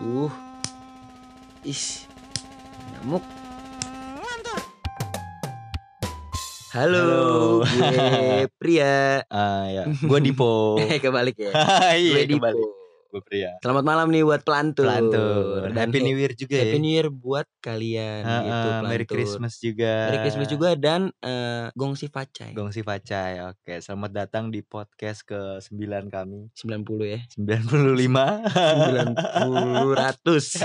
Duh. Is. Nyamuk. Halo, Halo. gue Pria. Ah ya, gua Dipo. Eh, kebalik ya. Iya, gue pria. Selamat malam nih buat pelantur. Pelantur. Dan Happy New Year juga Happy ya. New Year buat kalian Ah, gitu Merry. Christmas juga. Merry Christmas juga dan eh, Gongsi Facai. Gongsi Facai. Oke, selamat datang di podcast ke 9 kami. 90 ya. 95. 90 ratus.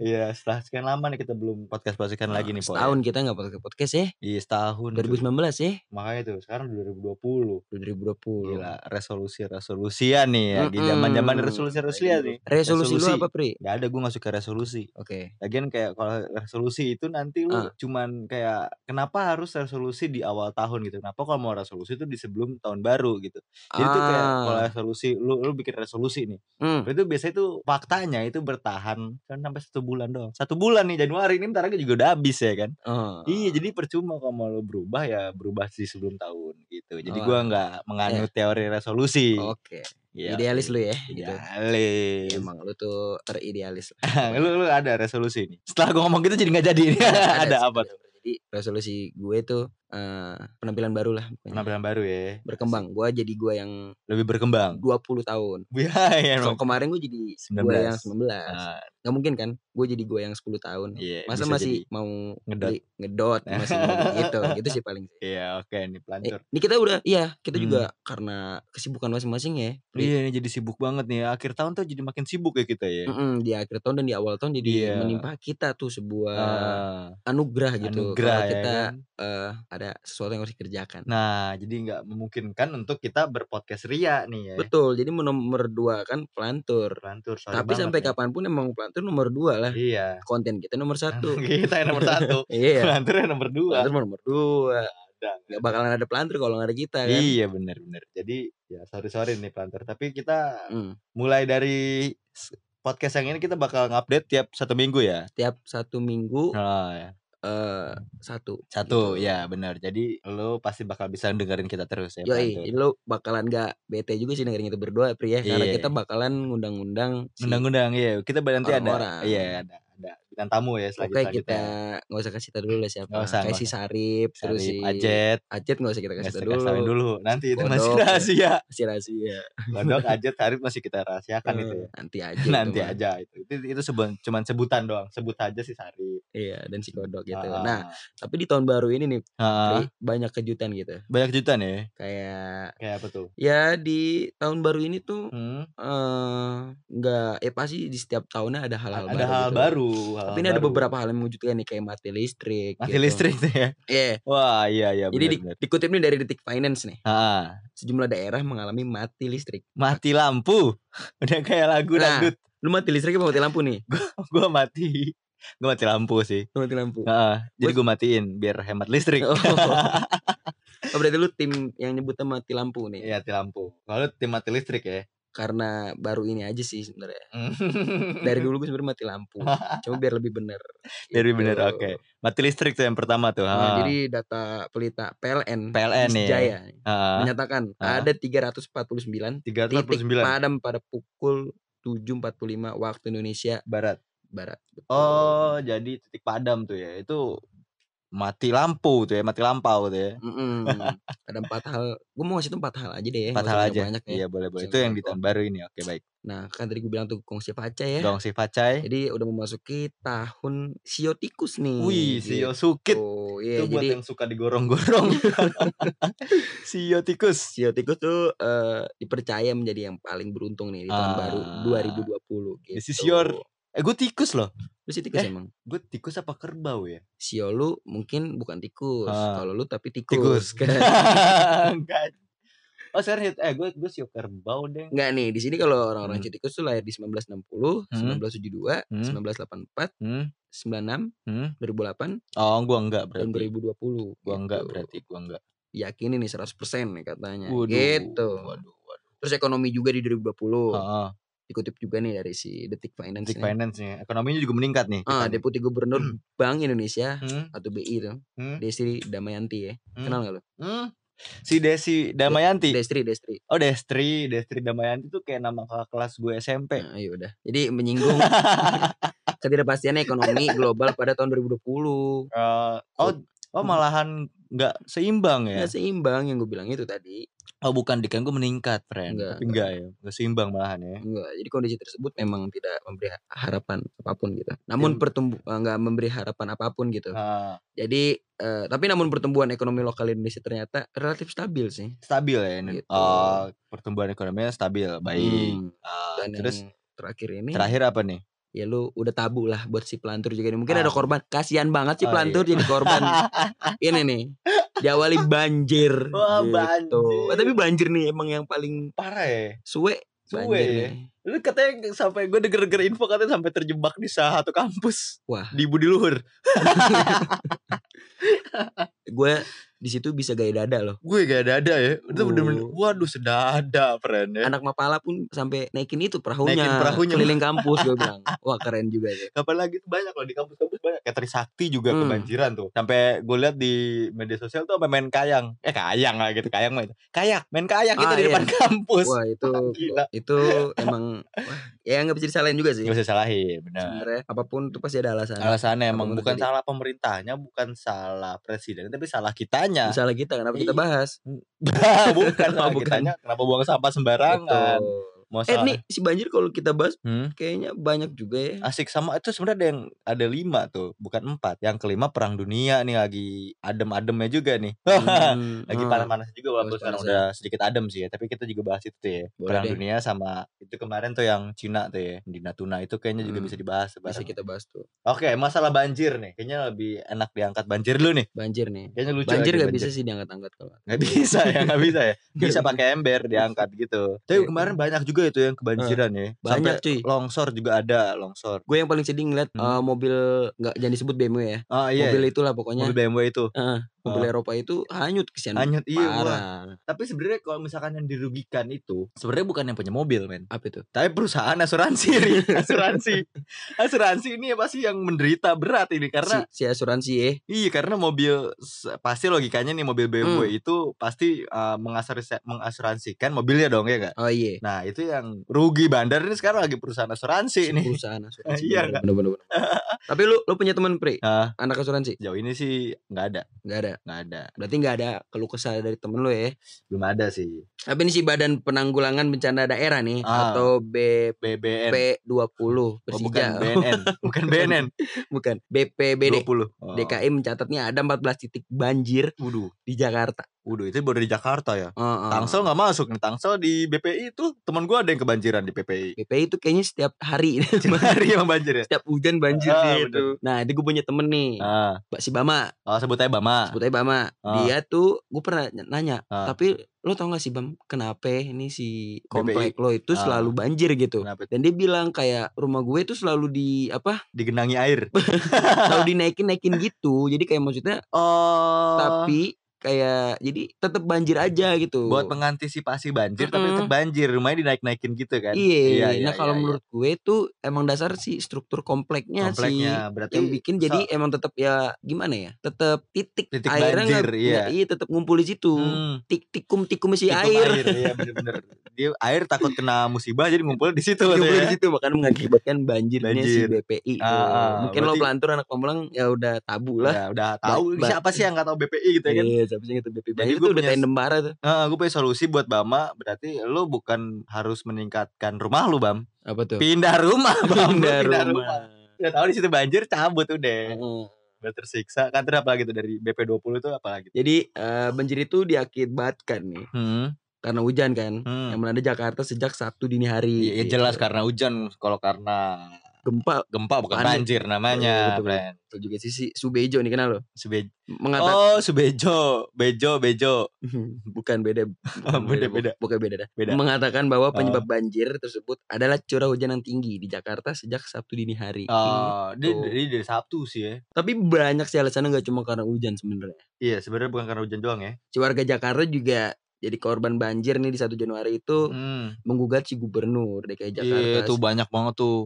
Iya, setelah sekian lama nih kita belum podcast-podcastan lagi nih, Po. ya. Setahun kita nggak podcast podcast ya. Iya, setahun. tuh. 2019 ya. Makanya tuh, sekarang 2020. 2020. Gila, resolusi-resolusian nih ya. Di zaman-zaman Mm-mm. resolusi-resolusian nih. Resolusi, lu apa, Pri? Gak ada, gue gak suka resolusi. Oke. Lagian kayak kalau resolusi itu nanti lu Ah. cuman kayak kenapa harus resolusi di awal tahun gitu? Kenapa kalau mau resolusi itu di sebelum tahun baru gitu? Jadi tuh kayak kalau Ah. resolusi lu lu bikin resolusi nih. Hmm. Itu biasanya tuh faktanya itu bertahan kan sampai satu bulan doang. Satu bulan nih Januari ini bentar lagi juga udah habis ya kan? Oh. Iya, jadi percuma kalau mau lu berubah ya berubah sih sebelum tahun gitu. Jadi Oh, gua nggak menganut teori resolusi. Oke. Iya. Idealis lu ya gitu. Idealis. Emang lu tuh teridealis. lu lu ada resolusi nih. Setelah gua ngomong gitu jadi nggak jadi. ada sih, apa? ada. Jadi resolusi gue tuh eh, penampilan baru lah. pokoknya. Penampilan baru ya. Berkembang. Gue jadi gue yang Lebih berkembang. 20 tahun. Iya, Kalau emang. kemarin gue jadi 19. gue yang 19. Ah, Gak mungkin kan? Gue jadi gue yang 10 tahun. Iya, Masa masih jadi. mau Ngedot. beli- ngedot masih mau gitu. Gitu sih paling. Iya, oke nih Eh, pelantur. ini kita udah iya, kita Hmm. juga karena kesibukan masing-masing ya. Iya, ini jadi sibuk banget nih. Akhir tahun tuh jadi makin sibuk ya kita ya. Mm-mm, di akhir tahun dan di awal tahun jadi Iya. menimpa kita tuh sebuah Ah, anugerah gitu. anugerah ya kita kan? eh, ada sesuatu yang harus dikerjakan. Nah, jadi nggak memungkinkan untuk kita berpodcast ria nih ya. Betul. Jadi nomor dua kan pelantur. Pelantur. Tapi sampai nih. kapan pun emang pelantur nomor dua lah. Iya. Konten kita nomor satu. kita yang nomor satu. iya. Pelanturnya nomor dua. Pelantur nomor dua. Ada. Gak bakalan ada pelantur kalau nggak ada kita kan. Iya, bener-bener. Jadi ya sorry sorry nih pelantur. Tapi kita Hmm. mulai dari podcast yang ini kita bakal ngupdate tiap satu minggu ya. Tiap satu minggu Oh, ya. Eh satu. Satu, Gitu. ya benar. Jadi lo pasti bakal bisa dengerin kita terus ya. Yoi, jadi lo bakalan gak bete juga sih dengerin kita berdua Pri ya Karena Iya. kita bakalan ngundang-ngundang si Undang-undang iya. Kita nanti ada iya ada bintang tamu ya Oke selanjutnya. kita gak usah kasih tau dulu lah siapa Nggak usah, Kayak nggak si Sarip, terus si Ajet, Ajet gak usah kita nggak kasih usah tau kasih tahu dulu dulu. Nanti itu masih Kodok, ya. rahasia. Masih rahasia Kodok, Ajet, Sarip masih kita rahasiakan itu ya. Eh, Nanti aja Nanti itu aja itu. Itu itu sebut cuman sebutan doang. Sebut aja si Sarip. Iya dan si Kodok gitu Ah, Nah tapi di tahun baru ini nih ah, banyak kejutan gitu banyak kejutan ya. Kayak Kayak apa tuh? ya di tahun baru ini tuh Hmm, eh nggak eh pasti di setiap tahunnya ada hal-hal ada baru hal gitu. baru. hal Tapi ini ada baru. beberapa hal yang mengejutkan nih kayak mati listrik mati gitu. listrik ya. Iya Wah, iya iya Jadi di, dikutip nih dari Detik Finance nih, Ah, sejumlah daerah mengalami mati listrik. mati lampu. Udah kayak lagu Nah. dangdut. Lu mati listrik apa mati lampu nih? Gua mati. Gua mati lampu sih. Lu mati lampu. Heeh, jadi Gua- gue matiin biar hemat listrik. Oh. Oh, berarti lu tim yang nyebutnya mati lampu nih. Iya, mati lampu. Kalau tim mati listrik ya. Karena baru ini aja sih sebenarnya. Dari dulu gue sebenarnya mati lampu. Cuma biar lebih bener. Biar lebih bener, Gitu. oke. Mati listrik tuh yang pertama tuh. Nah, ha. jadi data pelita PLN, PLN nih. Jaya Ha. menyatakan Ah. ada 349 titik 349 padam pada pukul 7.45 waktu Indonesia barat. Barat. Betul. Oh, jadi titik padam tuh ya. Itu mati lampu tuh ya, mati lampau tuh ya. Mm-mm. ada empat hal gue mau ngasih tuh empat hal aja deh ya Empat hal aja. banyak ya Iya, boleh boleh. Itu yang di tahun baru ini. Oke, baik. nah kan tadi gue bilang tuh kongsi paca ya Dong si Facai. jadi udah memasuki tahun sio tikus nih Wih, si Yosukit. Oh iya itu buat jadi yang suka digorong-gorong. si tikus. sio tikus tuh eh, dipercaya menjadi yang paling beruntung nih di tahun Ah. baru 2020 gitu. This is your- Eh, gue tikus loh. lu sih tikus Eh. emang Gue tikus apa kerbau ya? sio lu mungkin bukan tikus Ah. kalau lu tapi tikus, Tikus. kan Enggak. Oh, sekarang eh gue gue sio kerbau deh. Enggak nih, di sini kalau orang-orang Hmm. tikus tuh lahir di 1960, Hmm. 1972, Hmm. 1984, Hmm. 96, Hmm. 2008, Oh, gua enggak dan berarti. 2020. Gua enggak gitu. berarti, gua enggak. Yakini nih 100% nih katanya. Waduh. Gitu. Waduh, waduh. Terus ekonomi juga di 2020. Heeh. Dikutip juga nih dari si Detik Finance. Detik nih. finance nya. Ekonominya juga meningkat nih. Ah, nih. Deputi Gubernur Bank Indonesia Hmm. atau BI tuh, Hmm. Desi Damayanti ya. Hmm. Kenal gak lu? Hmm. Si Desi Damayanti. Destri, Destri. Oh Destri, Destri Damayanti tuh kayak nama kakak kelas gue SMP. Nah, iya udah. Jadi menyinggung ketidakpastian ekonomi global pada tahun 2020. Eh, oh, oh malahan nggak seimbang ya? Nggak seimbang yang gue bilang itu tadi. Oh bukan dikan gue meningkat, friend. Enggak, Tapi enggak ya, nggak seimbang malahan ya. Enggak. Jadi kondisi tersebut memang tidak memberi harapan apa pun gitu. Namun Tim- pertumbuh enggak memberi harapan apa pun gitu. Ah, Jadi eh, tapi namun pertumbuhan ekonomi lokal Indonesia ternyata relatif stabil sih. stabil ya ini. Gitu. Oh, pertumbuhan ekonominya stabil, baik. Hmm. Ah, Dan terus yang terakhir ini terakhir apa nih? Ya lu udah tabu lah buat si pelantur juga nih. Mungkin ada Ah. korban. Kasihan banget si Oh, pelantur iya. jadi korban. ini nih. Diawali banjir. Wah, gitu. banjir. Tapi banjir nih emang yang paling Parah ya. suwe. Suwe banjir ya. nih. Lu katanya sampai gue denger-denger info katanya sampai terjebak di salah satu kampus Wah, di Budi Luhur. gue di situ bisa gaya dada loh. Gue gak ada ya. Itu Uh. bener-bener waduh sedada, friend ya. Anak Mapala pun sampai naikin itu perahunya, Naikin perahunya. keliling kampus gue bilang. Wah, keren juga tuh. Kapan lagi tuh banyak loh di kampus-kampus banyak. Kayak Trisakti juga Hmm. kebanjiran tuh. Sampai gue lihat di media sosial tuh sampai main kayang. Eh kayang lah gitu, kayang mah itu. Kayak, main kayak kita Ah, di iya. depan kampus. Wah, itu Gila. itu emang ya nggak bisa disalahin juga sih. Gak usah salahin, benar. Sebenarnya apa pun tuh pasti ada alasan. Alasannya emang Apa pun bukan salah pemerintahnya, bukan salah presiden, tapi salah kitanya. Misalnya kita kenapa kita bahas? bukan salah bukan. kitanya. Kenapa buang sampah sembarangan? Betul. Mau Eh nih si banjir kalau kita bahas Hmm? kayaknya banyak juga ya. Asik sama itu sebenarnya ada yang ada lima tuh, bukan empat. Yang kelima perang dunia nih lagi adem-ademnya juga nih. Hmm, lagi hmm. panas-panas juga walaupun Panas-panas sekarang ya. udah sedikit adem sih ya. Tapi kita juga bahas itu tuh ya. Boleh perang deh. dunia sama itu kemarin tuh yang Cina tuh ya, di Natuna itu kayaknya juga Hmm. bisa dibahas Bisa bareng. kita bahas tuh. Oke, masalah banjir nih. Kayaknya lebih enak diangkat banjir dulu nih. Banjir nih. Kayaknya lucu Banjir gak bisa sih diangkat-angkat kalau. Nggak bisa ya, nggak bisa ya. Bisa pakai ember diangkat gitu. Tapi kemarin banyak juga itu yang kebanjiran ya. Banyak, Sampai cuy. longsor juga ada, longsor. Gue yang paling sedih ngeliat Hmm. eh, mobil nggak jangan disebut BMW ya. Oh iya. Mobil itulah pokoknya. mobil BMW itu. Heeh, mobil Oh. Eropa itu hanyut kesian. Hanyut iya wah. Parah. Tapi sebenarnya kalau misalkan yang dirugikan itu sebenarnya bukan yang punya mobil, men. Apa itu? Tapi perusahaan asuransi, asuransi. asuransi ini ya pasti yang menderita berat ini karena si, si asuransi ya. iya karena mobil pasti logikanya nih mobil BMW Hmm. itu pasti uh, mengasuransikan mobilnya dong ya gak? Oh iya. Nah itu yang rugi bandar ini sekarang lagi perusahaan asuransi Si nih. perusahaan asuransi. Iya, bener, bener, bener, bener. Tapi lu lu punya teman Pri, Nah, anak asuransi? jauh ini sih nggak ada, Nggak ada. Nggak ada, Berarti nggak ada keluh kesah dari temen lu ya. belum ada sih. Tapi ini si Badan Penanggulangan Bencana Daerah nih Ah. atau BBN. BP20 Oh, Persija. bukan BNN, bukan BNN. bukan. BPBD. 20. Oh. DKI mencatatnya ada 14 titik banjir Waduh, di Jakarta. Waduh itu baru di Jakarta ya. Heeh. Tangsel nggak masuk nih. Tangsel di BPI itu teman gua ada yang kebanjiran di BPI. BPI itu kayaknya setiap hari Tiap hari emang banjir ya. setiap hujan banjir Ah, dia bener. itu. Nah, itu gue punya temen nih, Ah, Mbak si Bama, oh sebut aja Bama. sebut aja Bama. Ah. Dia tuh gue pernah ny- nanya, Ah. tapi lo tau gak sih Bam, kenapa ini si komplek lo itu Ah. selalu banjir gitu? Kenapa? Dan dia bilang kayak rumah gue tuh selalu di apa? Digenangi air. selalu dinaikin naikin gitu. Jadi kayak maksudnya Oh. tapi kayak jadi tetap banjir aja gitu. buat mengantisipasi banjir tapi Mm-mm. tetap banjir rumahnya dinaik-naikin gitu kan. Iya, nah kalau iya, menurut gue tuh emang dasar sih struktur kompleknya, sih kompleknya berarti yang bikin jadi so- emang tetap ya gimana ya tetap titik, Titik airnya banjir, nggak- iya. nggak- iya tetap ngumpul di situ Hmm, tik tikum tikum si tikum air, iya bener-bener. Dia air takut kena musibah jadi ngumpul di situ loh ngumpul ya. di situ bahkan mengakibatkan banjirnya si Banjir. BPI tuh. Ah, ah, mungkin lo berarti- pelantur anak Pamulang ya udah tabu lah Ya, udah tahu siapa sih yang nggak tahu BPI gitu ya kan. Iya, ngerti BPI Jadi tuh udah punya- tandem bara tuh. Gue punya solusi buat Bama. Berarti lu bukan harus meningkatkan rumah lu Bam. Apa tuh? Pindah rumah Bam. Lu pindah rumah. udah tahu di situ banjir cabut udah. Heeh. udah tersiksa. Kan terus apa lagi tuh dari BP 20 itu apa lagi? Jadi eh, banjir itu diakibatkan nih. Hmm. karena hujan kan. Hmm. yang melanda Jakarta sejak Sabtu dini hari. Ya, gitu. jelas karena hujan. Kalau karena gempa gempa bukan Panik. banjir Iya, namanya betul, friend Itu juga sisi Subejo nih kenal lo Sube- mengatakan oh Subejo Bejo Bejo bukan beda bukan Beda, beda. bukan beda dah. Beda. mengatakan bahwa penyebab banjir tersebut adalah curah hujan yang tinggi di Jakarta sejak Sabtu dini hari Oh, Gitu. dia dari Sabtu sih ya. tapi banyak sih alasannya nggak cuma karena hujan sebenarnya Iya, sebenarnya bukan karena hujan doang ya. warga Jakarta juga jadi korban banjir nih di 1 Januari itu Hmm. menggugat si gubernur DKI Jakarta Iya, tuh banyak banget tuh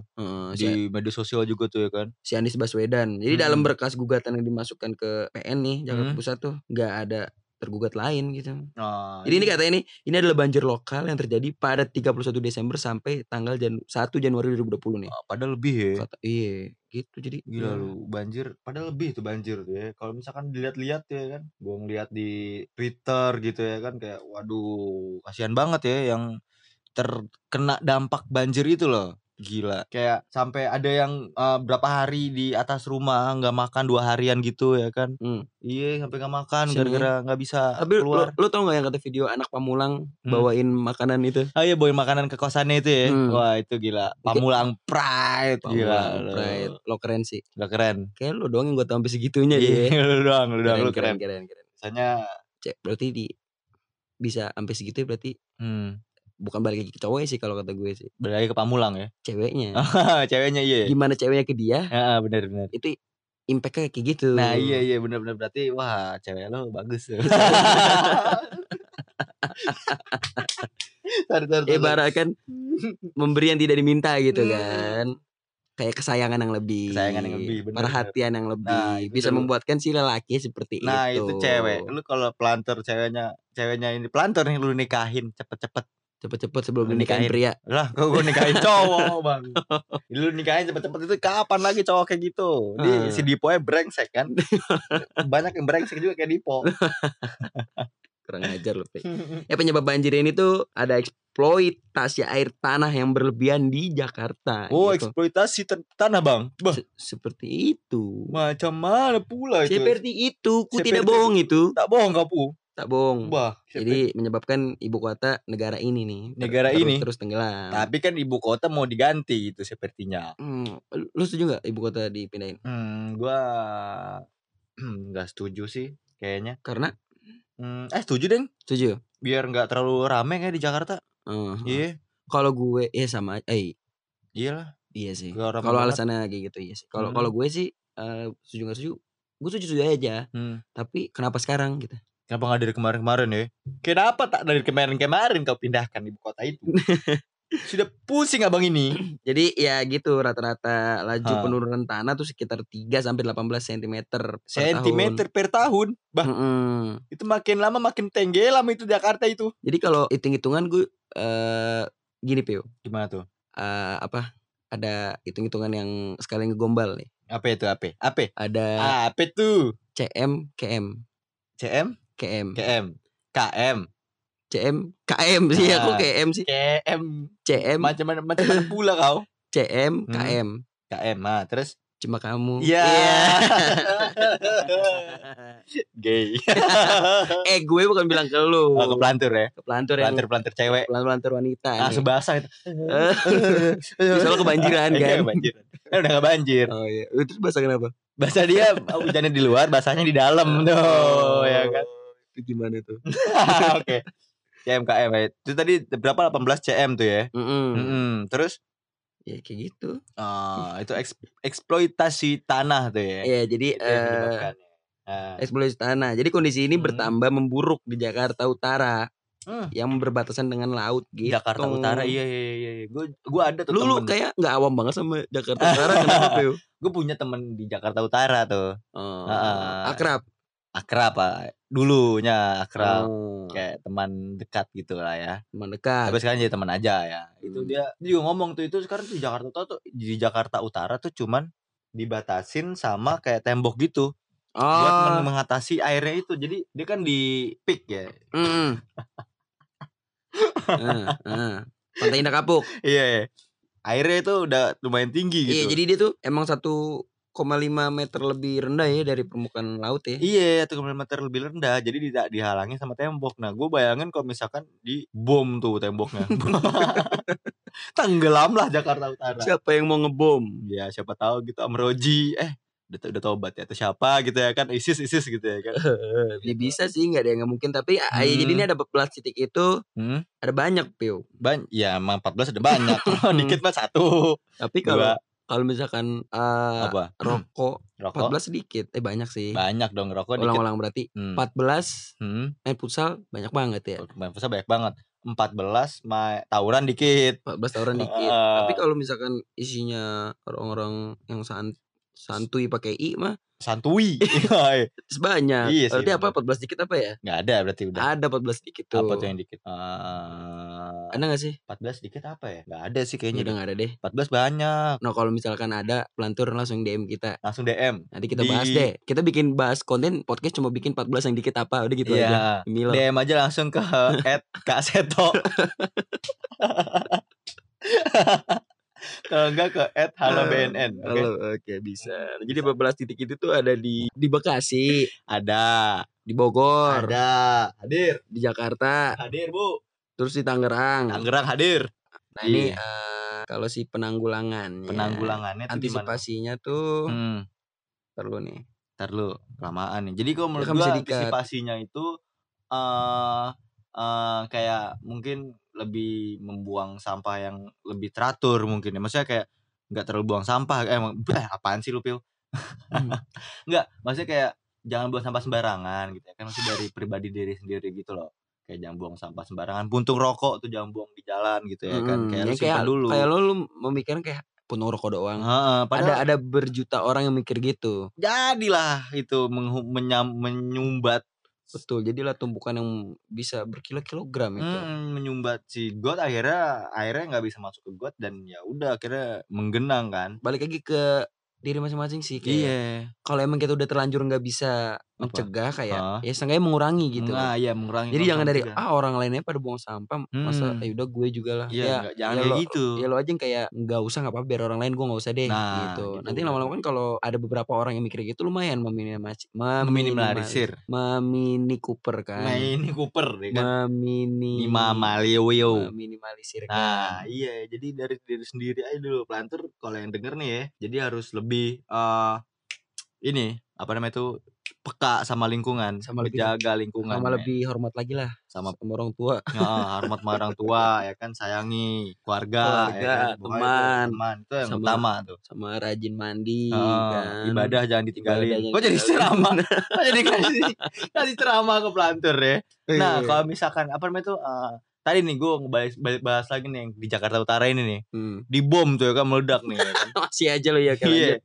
si, di media sosial juga tuh ya kan. si Anies Baswedan jadi Hmm. dalam berkas gugatan yang dimasukkan ke PN nih Jakarta Hmm. Pusat tuh nggak ada tergugat lain gitu. Oh, Jadi ini iya. katanya ini ini adalah banjir lokal yang terjadi pada 31 Desember sampai tanggal Jan 1 Januari 2020 nih. Oh, padahal lebih ya. Kata iya, gitu jadi Gila ya, lu, banjir padahal lebih tuh banjir tuh ya. Kalau misalkan dilihat-lihat ya kan, gua ngeliat di Twitter gitu ya kan kayak waduh, kasihan banget ya yang terkena dampak banjir itu loh. Gila. Kayak sampai ada yang eh, berapa hari di atas rumah nggak makan dua harian gitu ya kan. Hmm. Iya, sampai nggak makan Kasihan ya. gara-gara nggak bisa Tapi lo, keluar. lo tau gak yang kata video anak Pamulang Hmm. bawain makanan itu? Oh iya, bawain makanan ke kosannya itu ya. Hmm. Wah, itu gila. Pamulang Pride. Gila. Pamulang, lu. Pride. Lo keren sih. Gak keren. Kayak lo doang yang gue tau sampai segitunya Iya, dia. lu doang, lu doang, Keren, lu keren, keren. keren, keren. Misalnya Cek, berarti di bisa sampai segitu ya berarti hmm, bukan balik lagi ke cowoknya sih kalau kata gue sih. berlari ke Pamulang ya. Ceweknya. Ceweknya iya. Gimana ceweknya ke dia? Heeh, benar benar. Itu impactnya kayak gitu. Nah, iya iya benar benar berarti wah, cewek lo bagus. Tar, tar. Ibarat kan memberi yang tidak diminta gitu Hmm. kan. Kayak kesayangan yang lebih. Kesayangan yang lebih, bener, Perhatian yang lebih. Nah, bisa tuh. membuatkan si lelaki seperti Nah, itu. itu cewek. Lu kalau pelantar ceweknya, ceweknya ini pelantar nih lu nikahin cepet-cepet. Cepet-cepet sebelum Lu nikahin. pria. Lah, kok gue nikahin cowok, Bang. Lu nikahin cepet-cepet itu kapan lagi cowok kayak gitu? Di Ah. si Dipo brengsek kan. Banyak yang brengsek juga kayak Dipo. Kurang ajar. Pe. Ya penyebab banjir ini tuh ada eksploitasi air tanah yang berlebihan di Jakarta. Oh, gitu. eksploitasi tan- tanah, Bang. Bah, Se- seperti itu. macam mana pula itu? Seperti itu, ku tidak Seperti bohong itu. Tak bohong kamu. Tak bohong. Bah, Jadi menyebabkan ibu kota negara ini nih ter- Negara terus, ini? terus tenggelam. tapi kan ibu kota mau diganti gitu sepertinya. Hmm, lu setuju nggak ibu kota dipindahin? Hmm, gua nggak setuju sih kayaknya. Karena Hmm, eh setuju deng. setuju. Biar nggak terlalu rame kayak di Jakarta. Uh, Iya, Kalau gue ya sama eh iyalah. iya sih. Nggak rame Kalau alasannya kayak gitu iya sih. Kalau Hmm. kalau gue sih eh, setuju nggak setuju? Gue setuju setuju aja. Hmm. Tapi kenapa sekarang gitu? Kenapa nggak dari kemarin-kemarin ya? Kenapa tak dari kemarin-kemarin kau pindahkan ibu kota itu? Sudah pusing abang ini. Jadi ya gitu rata-rata laju Ha. penurunan tanah tuh sekitar 3 sampai 18 cm per Sentimeter per tahun. Bah, tahun. Mm-mm. itu makin lama makin tenggelam itu Jakarta itu. Jadi kalau hitung-hitungan gue eh gini Pio. Gimana tuh? Eh, apa? Ada hitung-hitungan yang sekali ngegombal nih. Apa itu apa? Apa? Ada Apa tuh? CM KM. CM, KM. KM, KM, CM KM sih Ah. aku KM sih. KM. CM Macam mana macam mana pula kau? CM Hmm. KM. KM, ah terus? Cuma kamu. Iya. Iya. Gay. eh gue bukan bilang ke lu. Oh, ke pelantur ya. Ke pelantur yang Pelantur-pelantur cewek. pelantur wanita. nih. Langsung basah itu. Soalnya kebanjiran Iya, kan. kebanjiran. Kan udah gak banjir. Oh iya. Itu bahasa kenapa? Basah dia hujannya di luar, basahnya di dalam tuh, ya kan. Itu gimana tuh? Oke. CMKM ya. Itu tadi berapa 18 CM tuh ya. Mm-mm. Mm-mm. Terus Ya kayak gitu. ah, itu eks- eksploitasi tanah tuh ya. Iya, jadi Itu eh menyebabkannya. Ah. eksploitasi tanah. Jadi kondisi ini Hmm. bertambah memburuk di Jakarta Utara Hmm. yang berbatasan dengan laut gitu. Jakarta Utara iya iya iya iya. Gue gua ada tuh Lu kayak nggak awam banget sama Jakarta Utara kenapa, Pio? Gue punya temen di Jakarta Utara tuh. Oh, Heeh. akrab. Akrab Pak. Dulunya akrab. Oh, Kayak teman dekat gitu lah ya. teman dekat. Tapi sekarang jadi teman aja ya. Itu Hmm. dia, dia juga ngomong tuh itu sekarang tuh di Jakarta Utara tuh di Jakarta Utara tuh cuman dibatasin sama kayak tembok gitu buat Oh, men- mengatasi airnya itu. Jadi dia kan di peak ya. mm. Heeh, heeh. Pantai Indah Kapuk. Iya. iya. Airnya itu udah lumayan tinggi gitu. Iya, jadi dia tuh emang 1,5 meter lebih rendah ya dari permukaan laut ya. Iya, satu meter lebih rendah. Jadi tidak dihalangi sama tembok. Nah, gue bayangin kalau misalkan di bom tuh temboknya. Tenggelam lah Jakarta Utara. Siapa yang mau ngebom? Ya, siapa tahu gitu Amroji. Eh, udah, udah tobat ya. Atau siapa gitu ya kan. ISIS, ISIS gitu ya kan. Ya bisa sih, nggak ada yang mungkin. Tapi ah, ya, jadi Hmm. ini ada 14 titik itu Hmm? ada banyak pio. Ban ya emang 14 ada banyak. Dikit mah satu. Tapi kalau Dua. Kalau misalkan eh, Apa? rokok Rokok? 14 sedikit, eh banyak sih. Banyak dong rokok. Ulang-ulang berarti Hmm. 14 Hmm. main futsal banyak banget ya. Main futsal banyak banget. 14 main tawuran dikit. 14 tawuran dikit. Tapi kalau misalkan isinya orang-orang yang san Santuy pakai i mah Santuy. Sebanyak. Iya sih, Berarti apa bener. 14 dikit apa ya? Nggak ada berarti udah. Ada 14 dikit tuh. Apa tuh yang dikit? Eh, Ada gak sih? 14 dikit apa ya? Nggak ada sih Ya kayaknya. udah deh. gak ada deh. 14 banyak. Nah kalau misalkan ada pelantur langsung DM kita. Langsung DM. Nanti kita Di- bahas deh. Kita bikin bahas konten podcast cuma bikin 14 yang dikit apa. Udah gitu aja. Iya. Milo. DM aja langsung ke at Kak Seto. Kalau enggak ke at Halo BNN. Oke. Halo, oke bisa. Jadi 14 titik itu tuh ada di di Bekasi, Ada. di Bogor, Ada. Hadir. di Jakarta, Hadir, Bu. terus di Tangerang. Tangerang hadir. Nah ini eh, kalau si penanggulangan, Penanggulangannya tuh gimana? antisipasinya tuh Hmm. perlu nih. Ntar lu kelamaan nih. Jadi kalau menurut kan bisa gua antisipasinya itu eh eh kayak mungkin lebih membuang sampah yang lebih teratur mungkin ya. Maksudnya kayak nggak terlalu buang sampah. Eh, emang eh, apaan sih lu Pil? Hmm. Nggak, maksudnya kayak jangan buang sampah sembarangan gitu ya. Kan maksudnya dari pribadi diri sendiri gitu loh. Kayak jangan buang sampah sembarangan. Puntung rokok tuh jangan buang di jalan gitu ya kan. Kayak Ya, lu simpan dulu. Kayak lo lu memikirkan kayak puntung rokok doang. Heeh, Ada padahal ada berjuta orang yang mikir gitu. jadilah itu menyam- menyumbat Betul. Jadilah tumpukan yang bisa berkilo-kilogram itu. Mm, menyumbat si got akhirnya akhirnya nggak bisa masuk ke got dan ya udah akhirnya menggenang kan Balik lagi ke diri masing-masing sih kayak iya kalau emang kita udah terlanjur nggak bisa mencegah kayak ya seenggaknya mengurangi gitu. nah iya mengurangi Jadi jangan dari konsumsi ah orang lainnya pada buang sampah masa Hmm. ya udah gue juga lah. Iya, ya, jangan ya kayak lo, gitu. Ya lo aja yang kayak nggak usah nggak apa-apa biar orang lain gue nggak usah deh Nah, gitu. gitu, Nanti lama-lama kan kalau ada beberapa orang yang mikir gitu lumayan meminimasi meminimalisir memini Cooper kan. nah ini Cooper ya kan Memini meminimalisir Nah, kan. iya, jadi dari diri sendiri aja dulu pelantur kalau yang denger nih ya. Jadi harus lebih eh ini apa namanya itu peka sama lingkungan, Sama lebih- menjaga lingkungan. sama men. lebih hormat lagi lah sama sama orang tua. Heeh, hormat sama orang tua ya kan sayangi keluarga, Keluarga, ya kan? Pokoknya itu teman. teman itu yang Sama- utama tuh. sama rajin mandi kan. ibadah jangan ditinggalin. Ibadah Kok jadi ceramah? Kok jadi kasih kasih ceramah ke pelantur ya? Nah, Iya. kalau misalkan apa namanya tuh eh, tadi nih gue balik bahas lagi nih yang di Jakarta Utara ini nih. Hmm. Di bom tuh ya kan meledak nih ya kan. masih aja lo ya kan. Iya.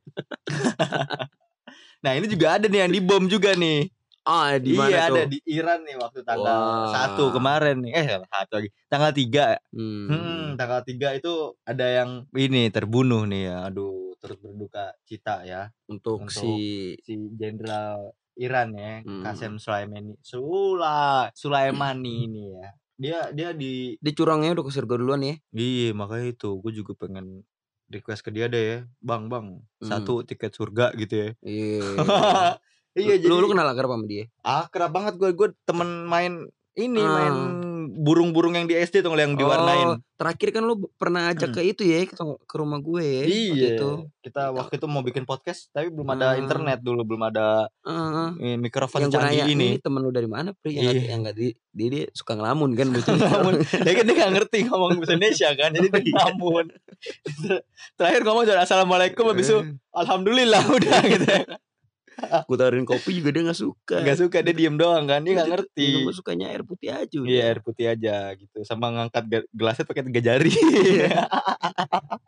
nah, ini juga ada nih yang di bom juga nih. Ah, di mana iya, tuh? ada di Iran nih waktu tanggal Wah. 1 kemarin nih. Eh, satu lagi. Tanggal 3 Hmm. Hmm, tanggal 3 itu ada yang ini terbunuh nih ya. Aduh, terus berduka cita ya. Untuk, Untuk si Si jenderal Iran ya, Hmm. Qasem Sulaimani. Sula Sulaimani ini ya. Dia dia di curangnya udah ke surga duluan ya. Iya, makanya itu gue juga pengen request ke dia deh ya. Bang, bang, Hmm. satu tiket surga gitu ya. Iya. iya, lu, jadi lu kenal akrab sama dia? akrab banget gue. Gue temen main ini, Ah. main burung-burung yang di SD tuh yang diwarnain. Oh, terakhir kan lu pernah ajak ke itu ya ke, ke rumah gue ya. waktu Iya, Itu. kita waktu itu mau bikin podcast tapi belum ada Hmm. internet dulu, belum ada eh, mikrofon yang canggih ini. ini temen lu dari mana Pri yang, Iya. nggak- yang di dia, dia suka ngelamun kan lucu Ngelamun. ya kan dia gak ngerti ngomong bahasa Indonesia kan, jadi dia ngelamun. Terakhir ngomong cuma assalamualaikum habis itu alhamdulillah udah gitu. ya. gue tawarin kopi juga dia nggak suka Gak suka dia diem doang kan, dia gak ngerti. Minum sukanya air putih aja. Iya air putih aja gitu, sama ngangkat ge- gelasnya pakai tiga jari.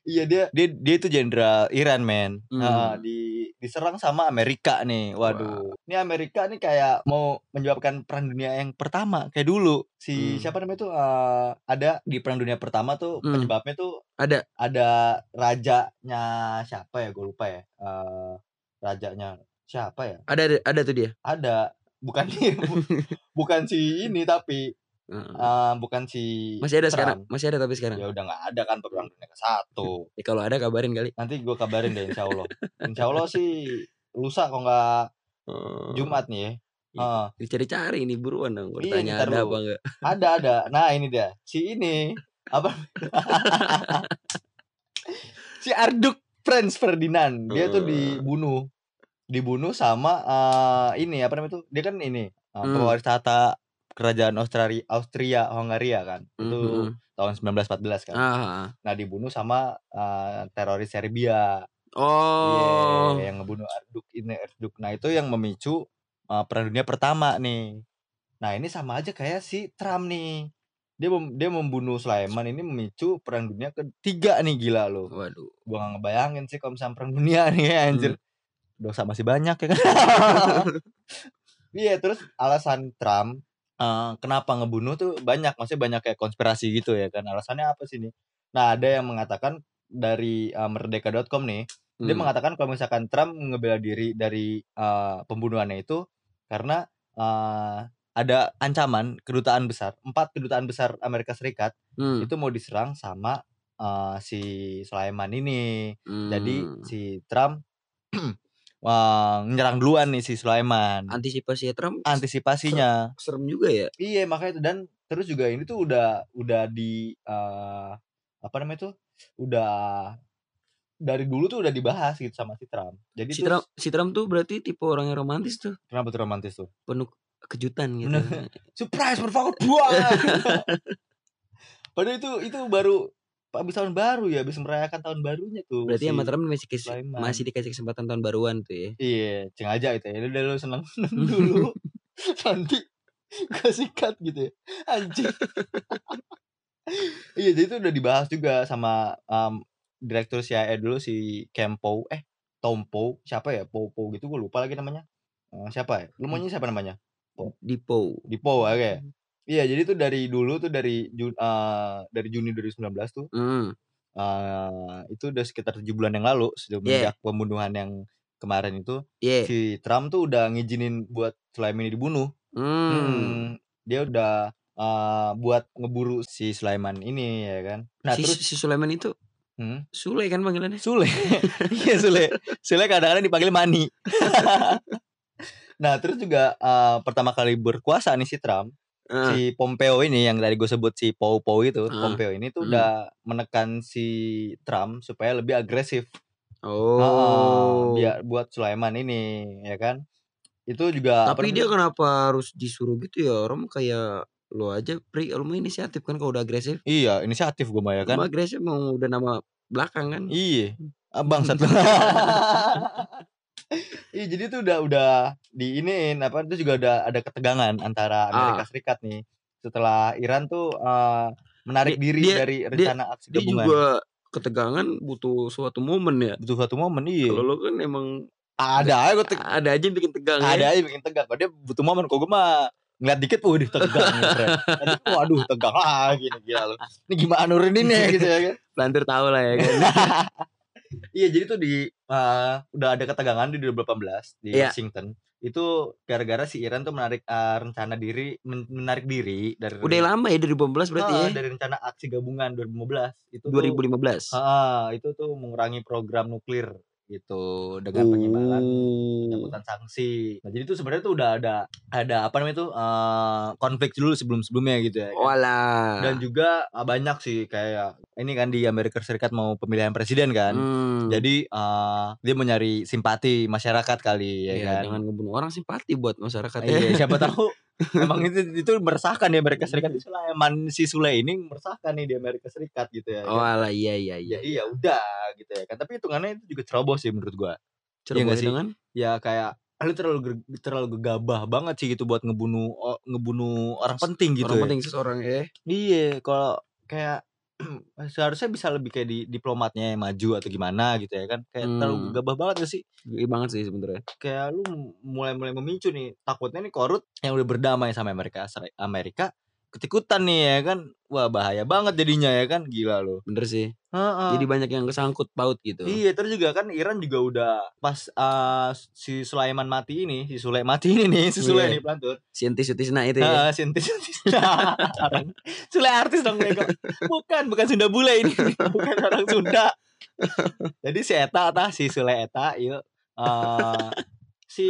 Iya dia dia dia itu jenderal Iran men, Hmm. Nah, di diserang sama Amerika nih, waduh. Ini Amerika nih kayak mau menyebabkan perang dunia yang pertama kayak dulu si Hmm. siapa namanya tuh eh, ada di perang dunia pertama tuh Hmm. penyebabnya tuh Ada. ada rajanya siapa ya gue lupa ya, Eh, rajanya siapa ya? ada ada, tuh dia Ada bukan bu- bukan si ini tapi eh, bukan si masih ada Trump. sekarang masih ada tapi sekarang Ya udah nggak ada kan perang dunia ke satu. Ya, kalau ada kabarin kali Nanti gue kabarin deh insya Allah. Insya Allah sih lusa kok nggak Oh. Jumat nih ya. Heeh. dicari-cari nih buruan dong gue Iya, tanya ada apa enggak ada ada. Nah ini dia si ini apa? si Arduk Franz Ferdinand dia tuh Eh. dibunuh dibunuh sama eh, ini apa namanya tuh dia kan ini uh, Hmm. pewaris tahta kerajaan Austria Austria Hongaria kan itu Mhm. tahun 1914 kan ah nah dibunuh sama eh, teroris Serbia oh Iya, yang ngebunuh Arduk ini Arduk. Nah, itu yang memicu uh, perang dunia pertama nih. Nah, ini sama aja kayak si Trump nih. Dia mem- dia membunuh Sulaiman ini memicu perang dunia ketiga nih gila lo Waduh. gua gak ngebayangin sih kalau misalnya perang dunia nih ya anjir dosa masih banyak ya kan? Iya terus alasan Trump eh, kenapa ngebunuh tuh banyak maksudnya banyak kayak konspirasi gitu ya kan? Alasannya apa sih nih? Nah ada yang mengatakan dari eh, merdeka.com nih dia Hmm. mengatakan kalau misalkan Trump ngebela diri dari eh, pembunuhannya itu karena eh, ada ancaman kedutaan besar empat kedutaan besar Amerika Serikat Hmm. itu mau diserang sama eh, si Sulaiman ini. Jadi Hmm. si Trump wah, nyerang duluan nih si Sulaiman. Antisipasi Trump? Antisipasinya. Serem juga ya. iya makanya itu. Dan terus juga ini tuh udah udah di eh, apa namanya tuh? Udah dari dulu tuh udah dibahas gitu sama si Trump. Jadi Si tuh Trump, si Trump tuh berarti tipe orang yang romantis tuh, kenapa tuh romantis tuh? Penuh kejutan gitu. Surprise berfakut dua padahal itu itu baru habis tahun baru ya habis merayakan tahun barunya tuh Berarti si sama Trump masih kes- masih dikasih kesempatan tahun baruan tuh ya. Iya, sengaja itu ya. Udah lu seneng dulu. Nanti gue sikat gitu ya. Anjing. iya, jadi itu udah dibahas juga sama um, direktur CIA dulu si Kempo eh Tompo siapa ya Popo gitu gue lupa lagi namanya Eh, siapa ya lu maunya siapa namanya Dipo. Dipo oke iya jadi tuh dari dulu tuh dari eh, dari Juni 2019 tuh Hmm. eh, itu udah sekitar tujuh bulan yang lalu semenjak pembunuhan yang kemarin itu Yeah. si Trump tuh udah ngizinin buat Sulaiman ini dibunuh. Hmm. Hmm. Dia udah uh, buat ngeburu si Sulaiman ini ya kan. Nah si, terus si Sulaiman itu hmm, Sule kan panggilannya. Sule, iya Sule, Sule kadang-kadang dipanggil Mani. nah terus juga uh, pertama kali berkuasa nih si Trump, Ah. si Pompeo ini yang tadi gue sebut si Pau Pau itu, Ah. Pompeo ini tuh Hmm. udah menekan si Trump supaya lebih agresif. Oh. Heeh, biar buat Sulaiman ini ya kan. Itu juga Tapi dia kenapa harus disuruh gitu ya? Orang kayak lo aja pri lo mah inisiatif kan kalau udah agresif. Iya, inisiatif gue mah ya kan. Agresif mau udah nama belakang kan. Iya. Ah, bangsat lu. Iya, jadi itu udah udah diinin apa itu juga ada ada ketegangan antara Amerika Ah. Serikat nih. Setelah Iran tuh eh, menarik Dia- diri dia- dari rencana aksi Dia gabungan. juga ketegangan butuh suatu momen ya. butuh suatu momen iya. Kalau lo kan emang Ada aja gue ada aja yang bikin tegang ada ya. aja bikin tegang. Kalau dia butuh momen kok gue mah ngeliat dikit waduh tegang nih, Fred. Tadi, waduh tegang lagi nih gila lu. Ini gimana nuruninnya gitu ya kan. Pelantur tahu lah ya kan. Iya jadi tuh di eh, udah ada ketegangan di 2018 di Iya. Washington. Itu gara-gara si Iran tuh menarik eh, rencana diri men- menarik diri dari Udah lama ya dari 2015 berarti Ah, ya. dari rencana aksi gabungan 2015 itu 2015. tuh ah, itu tuh mengurangi program nuklir gitu dengan penyebaran Oh. pencabutan sanksi. Nah, jadi tuh sebenarnya tuh udah ada ada apa namanya tuh eh, konflik dulu sebelum-sebelumnya gitu ya. kan. Dan juga banyak sih kayak ini kan di Amerika Serikat mau pemilihan presiden kan. Hmm. Jadi eh, dia mau nyari simpati masyarakat kali ya Iya, kan. jangan ngebunuh orang simpati buat masyarakat Iya, ya. siapa tahu emang itu itu meresahkan di Amerika Serikat. Itu Sulaiman si Sule ini meresahkan nih di Amerika Serikat gitu ya. kan. Walah iya iya iya. Jadi ya udah gitu ya kan. Tapi hitungannya itu juga ceroboh sih menurut gua. Coba nggak sih? dengan Ya kayak ah, lu terlalu terlalu gegabah banget sih gitu buat ngebunuh ngebunuh orang penting gitu. orang ya. penting seseorang ya. Iya, kalau kayak seharusnya bisa lebih kayak di diplomatnya yang maju atau gimana gitu ya kan. Kayak terlalu Hmm. gegabah banget gak sih? Gede banget sih sebenarnya. kayak lu mulai-mulai memicu nih takutnya nih korut yang udah berdamai sama Amerika Amerika ketikutan nih ya kan wah bahaya banget jadinya ya kan gila lo Bener sih. Heeh. Jadi banyak yang kesangkut paut gitu. iya terus juga kan Iran juga udah pas uh, si Sulaiman mati ini si Sule mati ini nih si Sule Iya. nih pelantur Sinti Sutisna itu ya. Sintis sintis orang Sule artis dong bego bukan bukan Sunda bule ini bukan orang Sunda jadi si Eta tah si Sule Eta yuk eh, si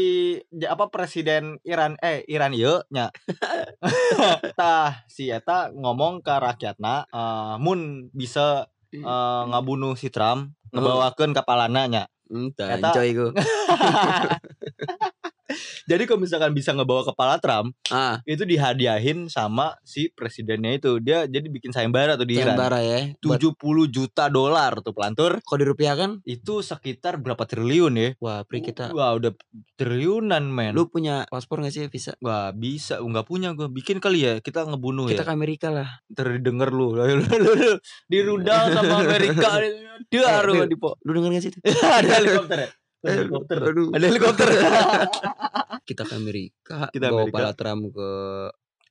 ja- apa presiden Iran eh Iran yuk nya tah si Eta ngomong ke rakyatna eh, mun bisa eh, ngabunuh si Trump ngebawakeun kapalana nya. Entah, Eta- coy gue. Jadi kalau misalkan bisa ngebawa kepala Trump, Ah, itu dihadiahin sama si presidennya itu. Dia jadi bikin sayembara tuh di Iran. sayembara ya. Buat 70 juta dolar tuh pelantur. kalau dirupiahkan, Itu sekitar berapa triliun ya? wah, pri kita. Wah, udah triliunan, men. Lu punya paspor gak sih visa? Wah, bisa. Nggak punya gue. Bikin kali ya. Kita ngebunuh Kita ya. ke Amerika lah. Terdenger lu. Lu, lu, lu, lu. Di rudal sama Amerika. Dia Eh, po. Lu denger gak sih itu? Ada helikopter ya? Ada helikopter. Aduh. Ada helikopter. Kita ke Amerika, Kita bawa Amerika. pala Trump ke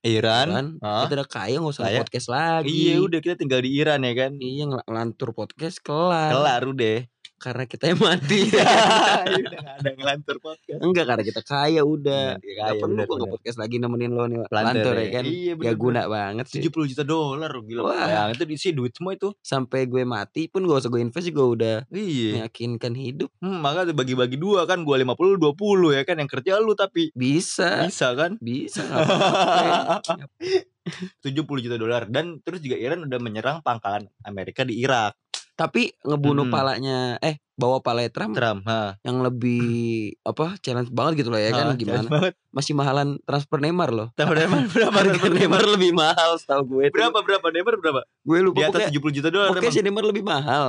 Iran. Iran. Hah? Kita udah kaya gak usah Kaya. podcast lagi. Iya, udah kita tinggal di Iran ya kan. Iya ngel- ngelantur podcast kelar. Kelar udah. Karena kita yang mati. Udah gak ada ngelantur podcast. Enggak karena kita kaya udah. Gak kaya, perlu bener, gua bener. nge-podcast lagi nemenin lo nih. Lantur ya. ya kan. Iya, Ya bener, guna banget sih. 70 juta dolar gila. Wah. Bayangin itu diisi duit semua itu. Sampai gue mati pun gak usah gue invest juga udah Iya. meyakinkan hidup. Hmm, maka bagi-bagi dua kan gua 50 20 ya kan yang kerja lu tapi Bisa. bisa kan? Bisa apa-apa. 70 juta dolar dan terus juga Iran udah menyerang pangkalan Amerika di Irak. Tapi ngebunuh Mm-mm. palanya eh bawa palanya Trump Trump, ha. yang lebih apa challenge banget gitu loh ya kan Ha, gimana jahat banget. masih mahalan transfer Neymar loh Tahu berapa berapa harga Neymar lebih mahal setahu gue tuh. berapa berapa Neymar berapa? gue lupa Di atas pokoknya 70 juta dolar pokoknya emang. si Neymar lebih mahal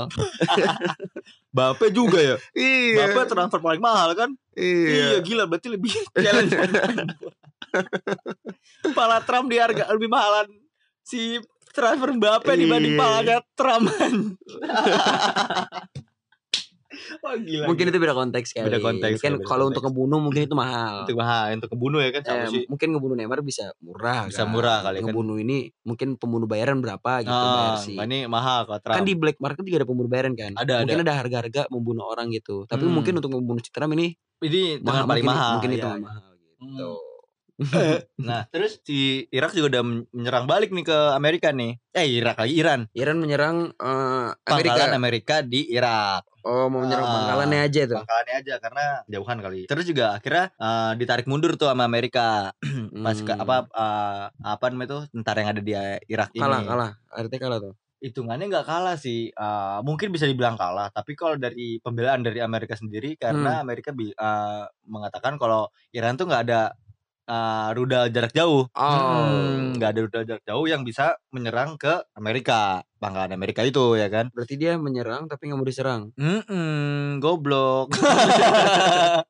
Bape juga ya. iya Bape transfer paling mahal kan? Iya, gila berarti lebih challenge. Pala Trump di harga lebih mahalan si transfer Mbappe dibanding palanya Trump. Wah gila. mungkin gila. itu beda konteks kali Beda konteks, kan ya, beda kalau konteks. untuk ngebunuh mungkin itu mahal untuk mahal untuk kebunuh ya kan sama Eh, sih. mungkin ngebunuh Neymar bisa murah Bisa kan. murah kali kan. ngebunuh ini mungkin pembunuh bayaran berapa gitu bayar Ah, sih ini mahal kalau Trump. kan di black market juga ada pembunuh bayaran kan Ada, mungkin ada harga-harga membunuh orang gitu tapi Hmm. mungkin untuk membunuh si Trump ini ini dengan paling mungkin, mahal. mungkin itu iya. mahal gitu Nah, terus si Irak juga udah menyerang balik nih ke Amerika nih. Eh, Irak lagi Iran. Iran menyerang eh, Pangkalan Amerika Amerika di Irak. oh mau menyerang Ah. pangkalannya aja tuh Pangkalannya aja karena jauhan kali. Terus juga akhirnya eh, ditarik mundur tuh sama Amerika. Pas ke, Hmm. apa eh, apa namanya tuh tentara yang ada di Irak ini. kalah kalah artinya kalah tuh Hitungannya nggak kalah sih. Eh, mungkin bisa dibilang kalah, tapi kalau dari pembelaan dari Amerika sendiri karena Amerika bi- eh, mengatakan kalau Iran tuh nggak ada eh, rudal jarak jauh. oh Hmm, nggak ada rudal jarak jauh yang bisa menyerang ke Amerika, pangkalan Amerika itu ya kan? berarti dia menyerang tapi nggak mau diserang Hmm, goblok.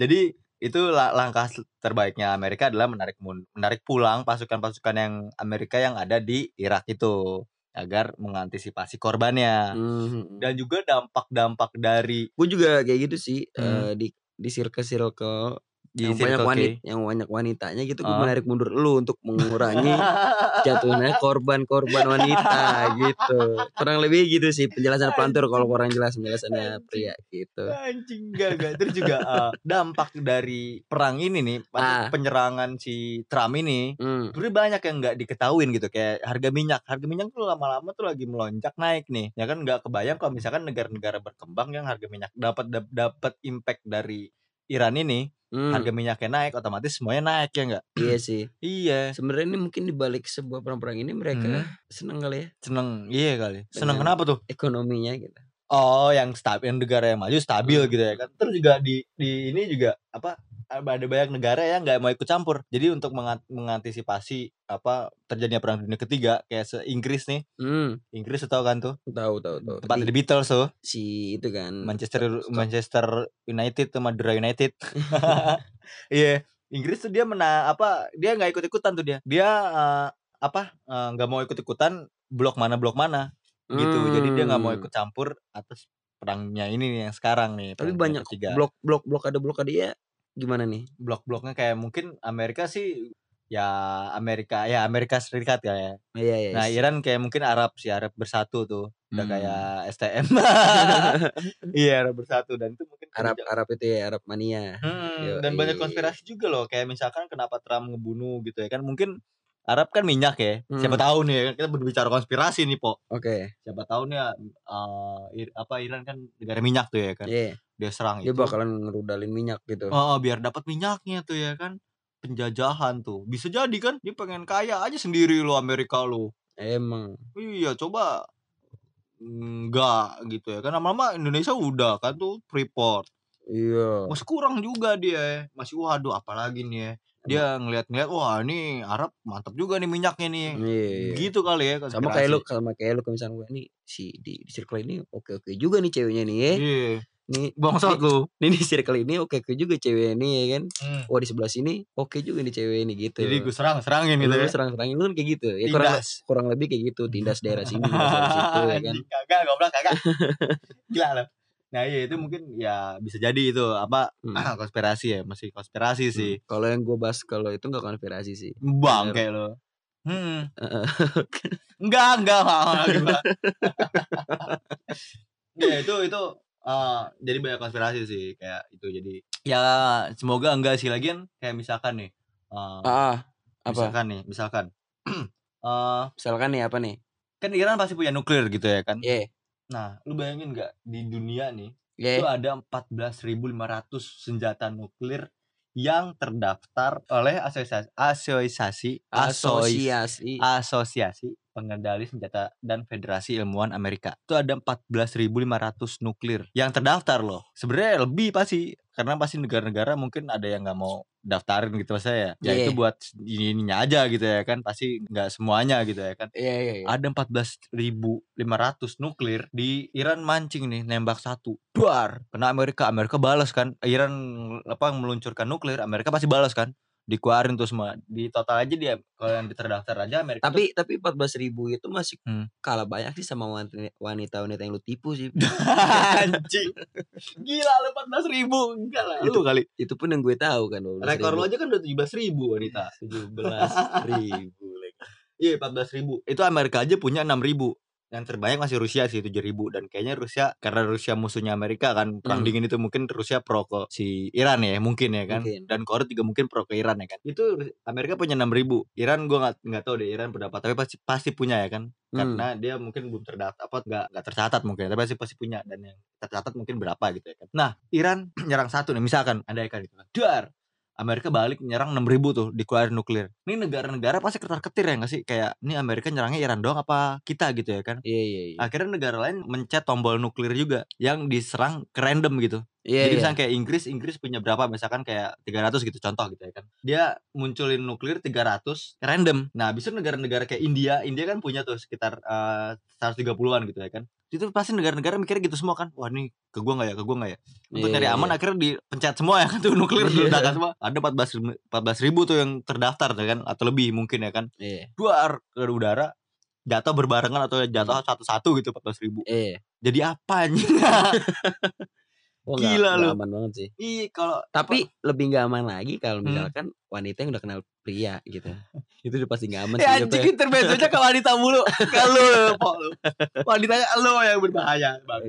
Jadi itu la- langkah terbaiknya Amerika adalah menarik menarik pulang pasukan-pasukan yang Amerika yang ada di Irak itu agar mengantisipasi korbannya. Hmm. Dan juga dampak-dampak dari gue juga kayak gitu sih Hmm. eh, di di circle circle di yang banyak Circle K. wanita yang banyak wanitanya gitu gue menarik mundur lu untuk mengurangi jatuhnya korban-korban wanita gitu. Kurang lebih gitu sih penjelasan pelantur kalau kurang jelas penjelasannya pria gitu. Anjing gak gak Terus juga eh, dampak dari perang ini nih Ah. penyerangan si Trump ini hmm. sebenarnya banyak yang nggak diketahuin gitu. Kayak harga minyak harga minyak tuh lama-lama tuh lagi melonjak naik nih. Ya kan nggak kebayang kalau misalkan negara-negara berkembang yang harga minyak dapat dap- dapat impact dari Iran ini Hmm. harga minyaknya naik otomatis semuanya naik ya nggak? Iya sih. Iya. Sebenarnya ini mungkin dibalik sebuah perang-perang ini mereka Hmm. seneng kali ya. Seneng iya kali. Seneng Dengan- kenapa tuh? ekonominya gitu. Oh yang stabil yang negara yang maju stabil Hmm. gitu ya kan. Terus juga di di ini juga apa ada banyak negara yang nggak mau ikut campur. Jadi untuk mengan- mengantisipasi apa terjadinya perang dunia ketiga kayak se Inggris nih. Hmm. Inggris tau kan tuh? Tahu tahu tahu. Tempat Di- The Beatles tuh. si itu kan Manchester Scott- Manchester United tuh Madura United. Iya Inggris tuh dia mena apa dia nggak ikut ikutan tuh dia. Dia eh, apa eh, nggak mau ikut ikutan blok mana blok mana gitu. Jadi dia nggak mau Hmm. ikut campur atas perangnya ini nih yang sekarang nih tapi banyak ketiga. blok blok blokade blokade ya gimana nih? Blok-bloknya kayak mungkin Amerika sih ya Amerika ya Amerika Serikat ya, ya. iya iya nah Iran kayak mungkin Arab sih Arab bersatu tuh. Udah Hmm. kayak STM iya Arab bersatu dan itu mungkin Arab Arab itu ya Arab mania. Hmm, Yoi. dan banyak konspirasi juga loh kayak misalkan kenapa Trump ngebunuh gitu ya kan. Mungkin Arab kan minyak ya. Siapa Hmm. tahu nih ya kan kita berbicara konspirasi nih po. Oke. Siapa tahu nih uh, Ir- apa Iran kan negara minyak tuh ya kan. Iya. Dia serang dia itu. bakalan ngerudalin minyak gitu. Oh, biar dapat minyaknya tuh ya kan. Penjajahan tuh. Bisa jadi kan dia pengen kaya aja sendiri lo Amerika lo emang. Iya coba enggak gitu ya kan. Lama-lama Indonesia udah kan tuh Freeport. Iya. Masih kurang juga dia. Masih waduh apalagi nih ya. Dia ngeliat-ngeliat wah ini Arab mantap juga nih minyaknya nih. Iya. iya. Gitu kali ya Sama kayak lu sama kayak lu misalnya gue nih si di, di circle ini oke-oke juga nih ceweknya nih ya. Iya. Nih Bangsat lu. nih di circle ini oke-oke juga ceweknya nih ya kan. Hmm. Wah di sebelah sini oke juga nih cewek ini gitu. Jadi gue serang-serangin gitu lu ya. serang-serangin lu kan kayak gitu. Ya kurang Tindas. kurang lebih kayak gitu tindas daerah sini tindas daerah situ ya kan. Kagak goblok kagak. Gila lo. Nah iya itu mungkin ya bisa jadi itu apa Hmm. konspirasi ya masih konspirasi sih. Hmm. Kalau yang gue bahas kalau itu nggak konspirasi sih. Bang kayak lo. Hmm. Heeh. Enggak, enggak, enggak. ya itu itu eh, jadi banyak konspirasi sih kayak itu jadi ya semoga enggak sih lagian kayak misalkan nih eh, ah, apa? misalkan nih misalkan eh Misalkan nih apa nih? kan Iran pasti punya nuklir gitu ya kan Ye, nah lu bayangin nggak di dunia nih ye. itu ada 14.500 senjata nuklir yang terdaftar oleh asosiasi asosiasi asosiasi Asosiasi. Pengendali Senjata dan Federasi Ilmuwan Amerika. Itu ada 14.500 nuklir yang terdaftar loh. Sebenarnya lebih pasti karena pasti negara-negara mungkin ada yang nggak mau daftarin gitu saya. Ya Iya. itu buat ini ininya aja gitu ya kan. Pasti nggak semuanya gitu ya kan. Iya, iya, iya. Ada 14.500 nuklir di Iran mancing nih nembak satu. Duar. Kena Amerika, Amerika balas kan. Iran apa meluncurkan nuklir, Amerika pasti balas kan. Dikeluarin tuh semua. Di total aja dia kalau yang terdaftar aja Amerika tuh Tapi tapi 14 ribu itu masih Hmm. kalah banyak sih sama wanita- wanita-wanita yang lu tipu sih. Anjing. Gila lu 14 ribu. Enggak lah. Lu kali. itu pun yang gue tahu kan. 12 Rekor lu ribu. aja kan udah 17 ribu wanita. 17 ribu lagi. Iya 14 ribu. Itu Amerika aja punya 6 ribu. Yang terbanyak masih Rusia sih 7 ribu. Dan kayaknya Rusia karena Rusia musuhnya Amerika kan perang Hmm. dingin itu mungkin Rusia pro ke si Iran ya mungkin ya kan. Mungkin. Dan Korea juga mungkin pro ke Iran ya kan. Itu Amerika punya 6 ribu. Iran gua nggak nggak tahu deh Iran berapa tapi pasti pasti punya ya kan. Hmm. Karena dia mungkin belum terdaftar apa nggak nggak tercatat mungkin tapi pasti pasti punya dan yang tercatat mungkin berapa gitu ya kan. Nah Iran nyerang satu nih misalkan ada kan gitu kan. Dar Amerika balik nyerang 6000 tuh dikeluarin nuklir. Ini negara-negara pasti ketar-ketir ya nggak sih? Kayak ini Amerika nyerangnya Iran doang apa kita gitu ya kan? Iya, iya, iya. Akhirnya negara lain mencet tombol nuklir juga yang diserang ke random gitu. Iya, Jadi iya. misalnya kayak Inggris, Inggris punya berapa misalkan kayak 300 gitu contoh gitu ya kan. Dia munculin nuklir 300 random. Nah, bisa negara-negara kayak India, India kan punya tuh sekitar eh, 130-an gitu ya kan. Itu pasti negara-negara mikirnya gitu semua kan. Wah, ini ke gua nggak ya, ke gua nggak ya. Untuk Iya, nyari iya, aman iya. akhirnya dipencet semua ya kan tuh nuklir Iya. diledakkan semua. Ada 14 ribu, 14 ribu tuh yang terdaftar ya kan atau lebih mungkin ya kan. Iya. Duar ke udara jatuh berbarengan atau jatuh satu-satu gitu 14 ribu. Iya. Jadi apa anjing? Wah, nggak- Gila nggak lu. aman banget sih. Ih, kalau Tapi lebih nggak aman lagi kalau Hmm. misalkan wanita yang udah kenal pria gitu. itu udah pasti nggak aman Ya sih. anjing intervensinya ke wanita mulu Ke lu Pok, lu Wanitanya lu yang berbahaya Bang.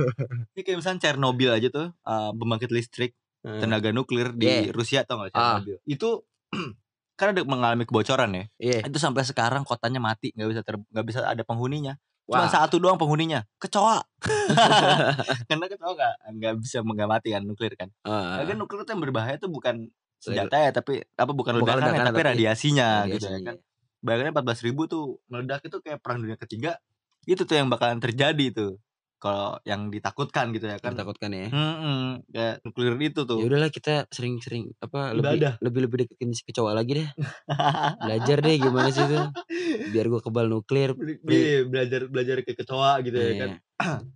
Ini kayak misalnya Chernobyl aja tuh uh, Pembangkit listrik Hmm. Tenaga nuklir di Yeah. Rusia tau gak Ah. Chernobyl Itu Kan ada mengalami kebocoran ya Iya. Itu sampai sekarang kotanya mati nggak bisa nggak bisa ada penghuninya Cuma Wah. satu doang penghuninya. Kecoa. Karena kecoa gak, nggak bisa nggak mati kan nuklir kan. Ah, Lagian nuklir tuh yang berbahaya tuh bukan senjata ya tapi apa bukan, Bukan ledakannya ledakan, tapi tapi radiasinya gitu ya radiasinya. kan. Bayangin 14 ribu tuh meledak itu kayak perang dunia ketiga. Itu tuh yang bakalan terjadi tuh kalau yang ditakutkan gitu ya kan Ditakutkan ya. Hmm, kayak nuklir itu tuh Ya udahlah kita sering-sering apa lebih Ibadah. lebih lebih deketin si kecoa lagi deh. Belajar deh gimana sih itu. Biar gua kebal nuklir. Iya, belajar belajar ke kecoa gitu ya Iya. kan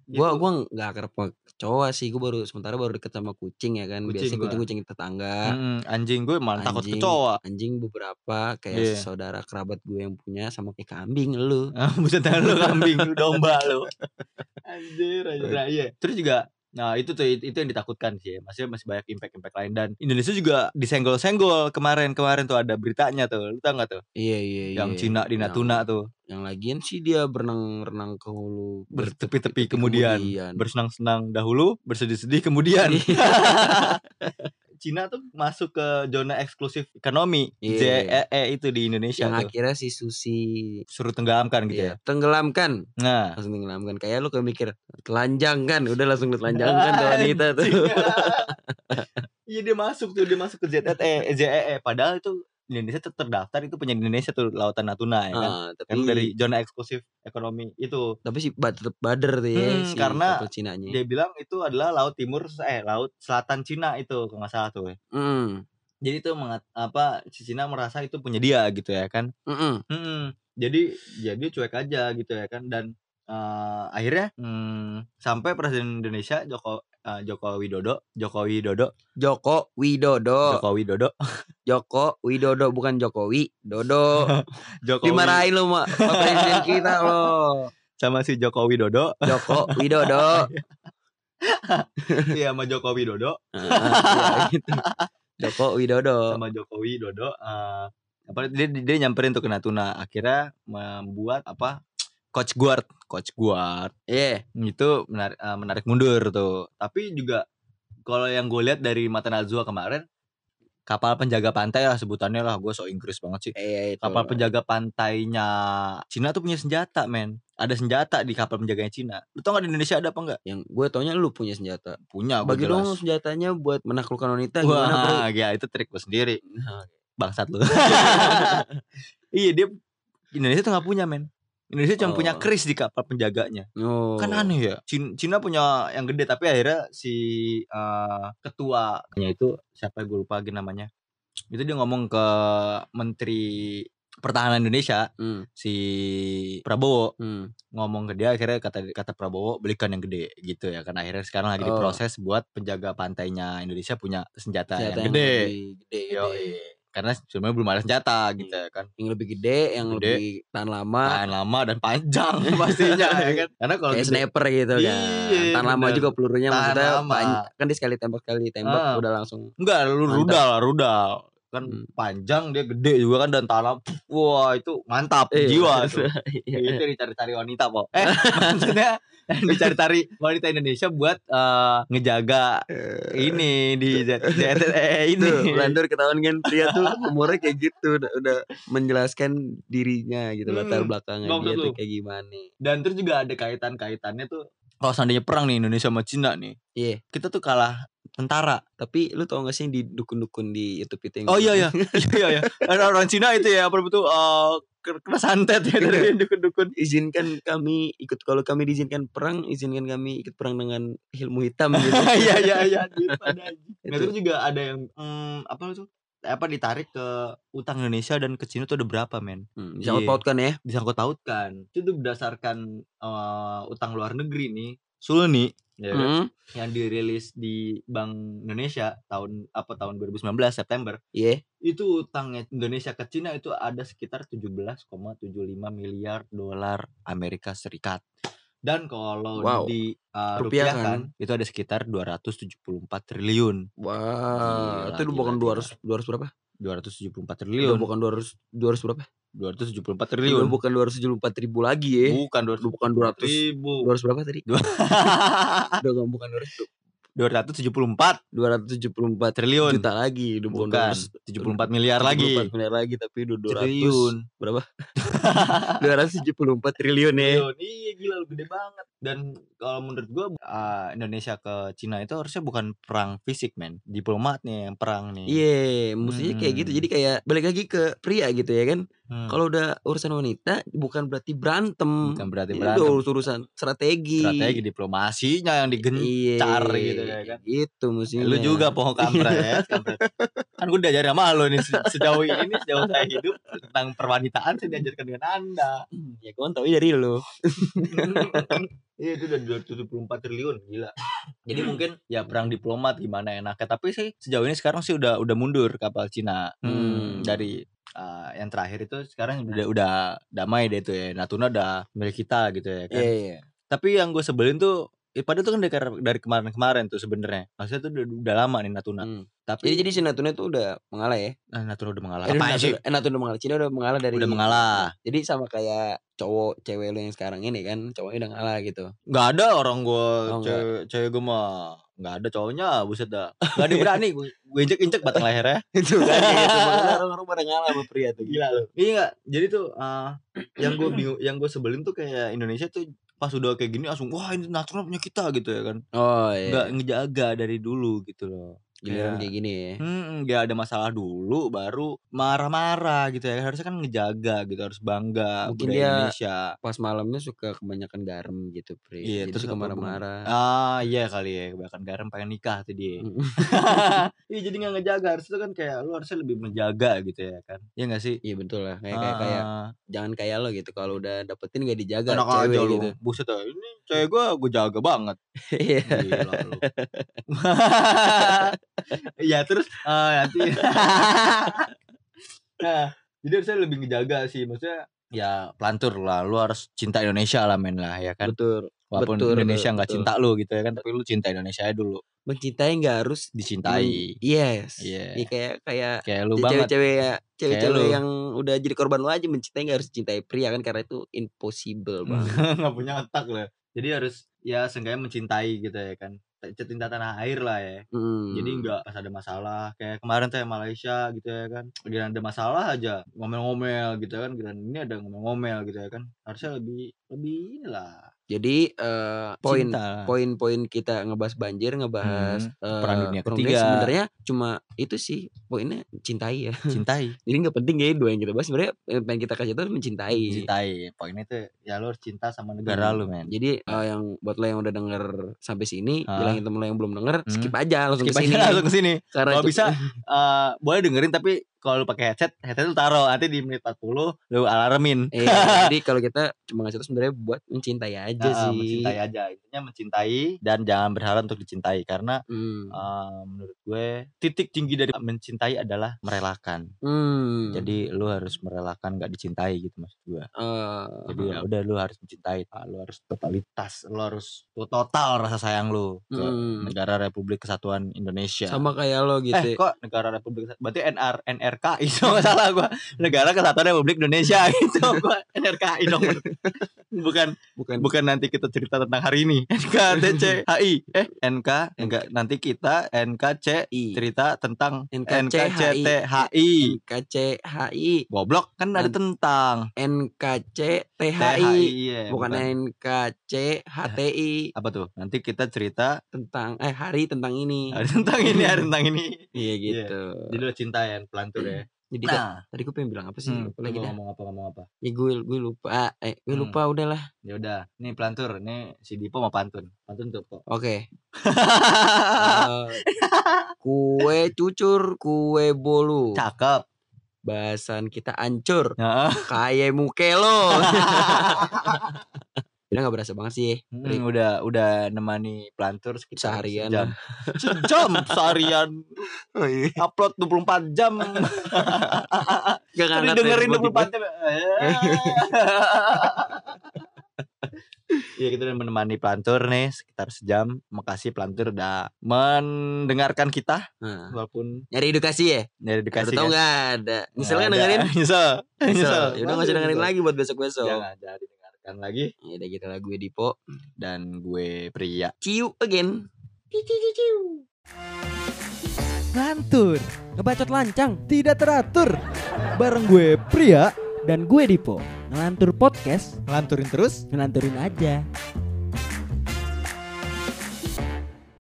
Gua Gitu. gua nggak akrab sama kecoa sih. Gua baru sementara baru deket sama kucing ya kan. Kucing Biasanya gua. kucing-kucing tetangga. Mm-mm, anjing gue malah takut Anjing, kecoa anjing beberapa kayak Iya. saudara kerabat gue yang punya sama kayak kambing lu. Buset lu kambing lu domba lu anjir anjir nah, iya terus juga nah itu tuh itu yang ditakutkan sih masih masih banyak impact impact lain. Dan Indonesia juga disenggol senggol kemarin kemarin tuh ada beritanya tuh lu tau gak tuh? Iya iya iya. yang Cina di Yang- Natuna tuh. Yang lagian sih dia berenang-renang ke hulu. Bertepi-tepi kemudian, bersenang-senang dahulu bersedih-sedih kemudian Cina tuh masuk ke zona eksklusif ekonomi Iya. ZEE itu di Indonesia yang tuh. akhirnya si Susi suruh tenggelamkan gitu ya? iya, tenggelamkan. Nah. Langsung tenggelamkan. Kayak lu mikir telanjang kan udah langsung lu telanjangkan tuh wanita tuh. Iya dia masuk tuh dia masuk ke ZEE ZEE padahal itu Indonesia tuh terdaftar itu punya Indonesia tuh lautan Natuna ya kan. Ah, tapi Kan dari zona eksklusif ekonomi itu. tapi sih ba- tetap bader tuh ya Hmm, si karena Cinanya. Dia bilang itu adalah laut timur eh laut selatan Cina itu kalau nggak salah tuh. Hmm. Jadi itu mengat, apa si Cina merasa itu punya dia gitu ya kan. Mm-mm. Mm-mm. Jadi jadi cuek aja gitu ya kan dan eh, akhirnya hmm, sampai presiden Indonesia Joko eh, Joko Widodo Joko Widodo Joko Widodo. Joko Widodo Joko Widodo bukan Jokowi, Dodo. Jokowi Dimarahin lu mak presiden kita lo. sama si Joko Widodo Joko Widodo. iya sama Joko Widodo Ah, iya, gitu. Joko Widodo. sama Joko Widodo eh, apa dia, dia nyamperin tuh ke Natuna akhirnya membuat apa coach guard. Coach guard. Iya. itu menarik, eh, menarik mundur tuh. Tapi juga kalau yang gue lihat dari mata Najwa kemarin kapal penjaga pantai lah sebutannya lah. Gue so Inggris banget sih. Iya itu. kapal penjaga pantainya Cina tuh punya senjata men. Ada senjata di kapal penjaganya Cina. Lu tau gak di Indonesia ada apa enggak Yang gue taunya lu punya senjata. punya gue Bagi jelas. dong senjatanya buat menaklukkan wanita gimana bro? wah ya itu trik gue sendiri. Nah, bangsat lu. Iya dia Indonesia tuh nggak punya men Indonesia cuma punya Oh. kris di kapal penjaganya Oh. kan aneh ya Cina, Cina punya yang gede tapi akhirnya si eh, ketuanya itu siapa gue lupa lagi namanya itu dia ngomong ke menteri pertahanan Indonesia Hmm, si Prabowo hmm. ngomong ke dia akhirnya kata kata Prabowo belikan yang gede gitu ya kan akhirnya sekarang lagi Oh. diproses buat penjaga pantainya Indonesia punya senjata, Senjata yang gede lebih gede, Yo, gede. Karena sebenarnya belum ada senjata gitu ya kan Yang lebih gede, yang Gede. lebih tahan lama. tahan lama dan panjang pastinya ya kan karena kalau Kayak gede- sniper gitu kan. Iya, Tahan lama bener. juga pelurunya Tahan maksudnya lama. kan dia sekali tembak sekali tembak Ah. udah langsung. enggak lu rudal rudal kan Hmm. panjang dia gede juga kan dan tanam wah itu mantap Iya. jiwa tuh Iya. itu yang dicari-cari wanita po eh maksudnya dicari-cari wanita Indonesia buat eh, ngejaga ini di Z- ZTE ini. Tuh, Landur ketahuan kan pria tuh umurnya kayak gitu udah, udah menjelaskan dirinya gitu Hmm, latar belakangnya dia tuh kayak gimana. dan terus juga ada kaitan-kaitannya tuh kalau seandainya perang nih Indonesia sama Cina nih Iya, kita tuh kalah tentara. Tapi lu tau gak sih yang di dukun-dukun di YouTube itu yang oh iya iya. Iya iya. Ada orang Cina itu ya apa betul ke- kena santet ya dari dukun-dukun. Izinkan kami ikut kalau kami diizinkan perang izinkan kami ikut perang dengan ilmu hitam gitu. Iya iya iya Itu. juga ada yang hmm, apa itu apa ditarik ke utang Indonesia dan ke Cina tuh ada berapa men? Hmm, disangkut pautkan ya? Disangkut pautkan itu tuh berdasarkan eh, utang luar negeri nih. Sulni ya kan? Hmm, yang dirilis di Bank Indonesia tahun apa tahun 2019 September iya itu utangnya Indonesia ke Cina itu ada sekitar 17,75 miliar dolar Amerika Serikat. Dan kalau Wow. di uh, Rupiah rupiahkan itu ada sekitar 274 triliun. wah Gila, itu gila, bukan gila. 200 200 berapa 274 Udah triliun. bukan 200 200 berapa 274 Udah triliun. bukan 274 ribu lagi ya Bukan Udah 200 bukan 200 ribu. 200 berapa tadi Dua- udah nggak bukan 200 274 274 triliun. juta lagi bukan, Bukan 74 miliar 200 lagi. 74 miliar lagi tapi udah 200 Triliun. berapa 274 triliun ya Triliun. Iya gila lu gede banget. Dan kalau menurut gua uh, Indonesia ke Cina itu harusnya bukan perang fisik men, diplomat nih yang perang nih. Iya, mestinya kayak gitu. Hmm. Jadi kayak balik lagi ke pria gitu ya kan. Hmm. Kalau udah urusan wanita bukan berarti berantem. bukan berarti Ini berantem. udah urus- urusan strategi. Strategi diplomasinya yang digencar Iya, gitu ya kan. Gitu mestinya. Lu juga pohon kampret. kampret. kan gue diajarin sama lu nih se- sejauh ini nih, sejauh saya hidup tentang perwanitaan saya diajarkan dengan anda. Ya gue tahu dari lu. Iya itu udah 274 triliun gila. Jadi mungkin ya perang diplomat gimana enaknya tapi sih sejauh ini sekarang sih udah udah mundur kapal Cina. Hmm. Dari uh, yang terakhir itu sekarang udah udah damai deh tuh ya. Natuna udah milik kita gitu ya kan. Iya, iya. Tapi yang gue sebelin tuh Ya, padahal tuh kan dari, dari kemarin-kemarin tuh sebenarnya. Maksudnya tuh udah, udah lama nih Natuna. Hmm. Tapi Jadi jadi si Natuna tuh udah mengalah ya. nah, Natuna udah mengalah. Eh, Natuna, sih? eh, Natuna udah mengalah. Cina udah mengalah dari Udah mengalah. Jadi sama kayak cowok cewek lu yang sekarang ini kan, cowoknya udah ngalah gitu. Nggak ada orang gue Oh, cewek, cewek gue mah nggak ada cowoknya buset dah nggak ada berani gue injek injek batang lehernya itu kan kayak gitu. Makanya orang-orang pada ngalah sama pria tuh. gila lu iya jadi tuh eh, yang gue bingung yang gue sebelin tuh kayak Indonesia tuh pas udah kayak gini langsung wah ini Natuna punya kita gitu ya kan Oh iya. nggak ngejaga dari dulu gitu loh Giliran Kayak- kayak gini ya. Hmm, nggak ada masalah dulu baru marah-marah gitu ya. Harusnya kan ngejaga gitu, harus bangga Mungkin budaya dia Indonesia. Pas malamnya suka kebanyakan garam gitu, Pri. Iya, Jadi terus suka marah-marah. Ah, iya kali ya, kebanyakan garam pengen nikah tuh dia. Mm. Iya, jadi nggak ngejaga. Harusnya kan kayak lu harusnya lebih menjaga gitu ya kan. Iya nggak sih? Iya betul lah. Kayak kayak, kayak Ah, jangan kayak lo gitu. Kalau udah dapetin gak dijaga enak cewek aja lu. gitu. Buset dah, ini cewek gua gue jaga banget. Iya. Lu. Iya terus eh, nanti nah, jadi harusnya lebih ngejaga sih maksudnya ya pelantur lah lu harus cinta Indonesia lah men lah ya kan Betul. walaupun betul, Indonesia nggak cinta lu gitu ya kan tapi lu cinta Indonesia aja dulu Mencintai nggak harus dicintai Yes. Iya. Iya, kayak kayak kayak lu cewek-cewek ya, cewek-cewek lu. yang udah jadi korban lo aja mencintai nggak harus cintai pria kan karena itu impossible banget. nggak punya otak lah jadi harus ya seenggaknya mencintai gitu ya kan cinta tanah air lah ya Hmm. Jadi nggak pas ada masalah kayak kemarin tuh yang Malaysia gitu ya kan. Giliran ada masalah aja ngomel-ngomel gitu kan. Giliran ini ada ngomel-ngomel gitu ya kan. Harusnya lebih lebih inilah. Jadi eh, poin Cinta. poin-poin kita ngebahas banjir, ngebahas Hmm, eh, perang dunia ketiga. sebenarnya cuma itu sih poinnya cintai ya. Cintai. Jadi nggak penting ya dua yang kita bahas sebenarnya yang pengen kita kasih tahu mencintai. Cintai. Poinnya tuh ya lo harus cinta sama negara Hmm. lu men. Jadi eh, yang buat lo yang udah denger sampai sini, Ah. bilangin temen lo yang belum denger, Hmm. skip aja langsung Skip ke aja sini. langsung ke sini. Kalau itu- bisa eh, boleh dengerin tapi kalau lu pakai headset, headset lu taruh nanti di menit 40 lu alarmin. Iya, jadi kalau kita cuma ngasih tahu sebenarnya buat mencintai aja Ah, sih. mencintai aja intinya mencintai dan jangan berharap untuk dicintai karena Hmm. eh, menurut gue titik tinggi dari mencintai adalah merelakan Hmm. jadi lu harus merelakan gak dicintai gitu maksud gue Eh, jadi ya udah lu harus mencintai ah, lu harus totalitas lu harus lu total rasa sayang lu ke Hmm. negara Republik Kesatuan Indonesia sama kayak lo gitu. eh kok negara Republik Kesatuan berarti NR NRKI so salah gua negara Kesatuan Republik Indonesia gitu gua NRKI dong bukan bukan bukan nanti kita cerita tentang hari ini. NKTCHI eh NK enggak. Nanti kita NKCI cerita tentang. NKCTHI NKCHI goblok. Kan ada tentang. NKCTHI iya, bukan NKCHTI apa tuh? Nanti kita cerita tentang eh hari tentang ini. hari tentang ini hari tentang ini. Iya gitu. jadi lu cinta ya pelantur ya Jadi nah tadi gue pengen bilang apa sih? hmm, lagi dah. ngomong apa ngomong apa Ya gue gue lupa. Ah, Eh, gue Hmm. lupa udahlah. Ya udah, nih pelantur, nih si Dipo mau pantun. Pantun tuh kok. Oke. Kue cucur, kue bolu. Cakep. Bahasan kita ancur. Heeh. Kayak muke lo. Udah gak berasa banget sih. Hmm, udah udah nemani pelantur sekitar Seharian sejam. Sejam seharian Oh iya. upload 24 jam. Gak Tadi dengerin 24 jam. Iya kita udah menemani pelantur nih sekitar sejam. Makasih pelantur udah mendengarkan kita Nah, walaupun nyari edukasi ya? Udah edukasi tau kan. gak ada. Misalnya Nggak ada. dengerin. Nyesel. Nyesel. Yaudah gak usah Nyesel. dengerin lagi buat besok-besok. Jangan jadi dengarkan lagi. Ya udah gitu lah gue Dipo. Dan gue pria. See you again. Lantur, ngebacot lancang, tidak teratur. Bareng gue Pria dan gue Dipo. Ngelantur podcast, Ngelanturin terus ngelanturin aja.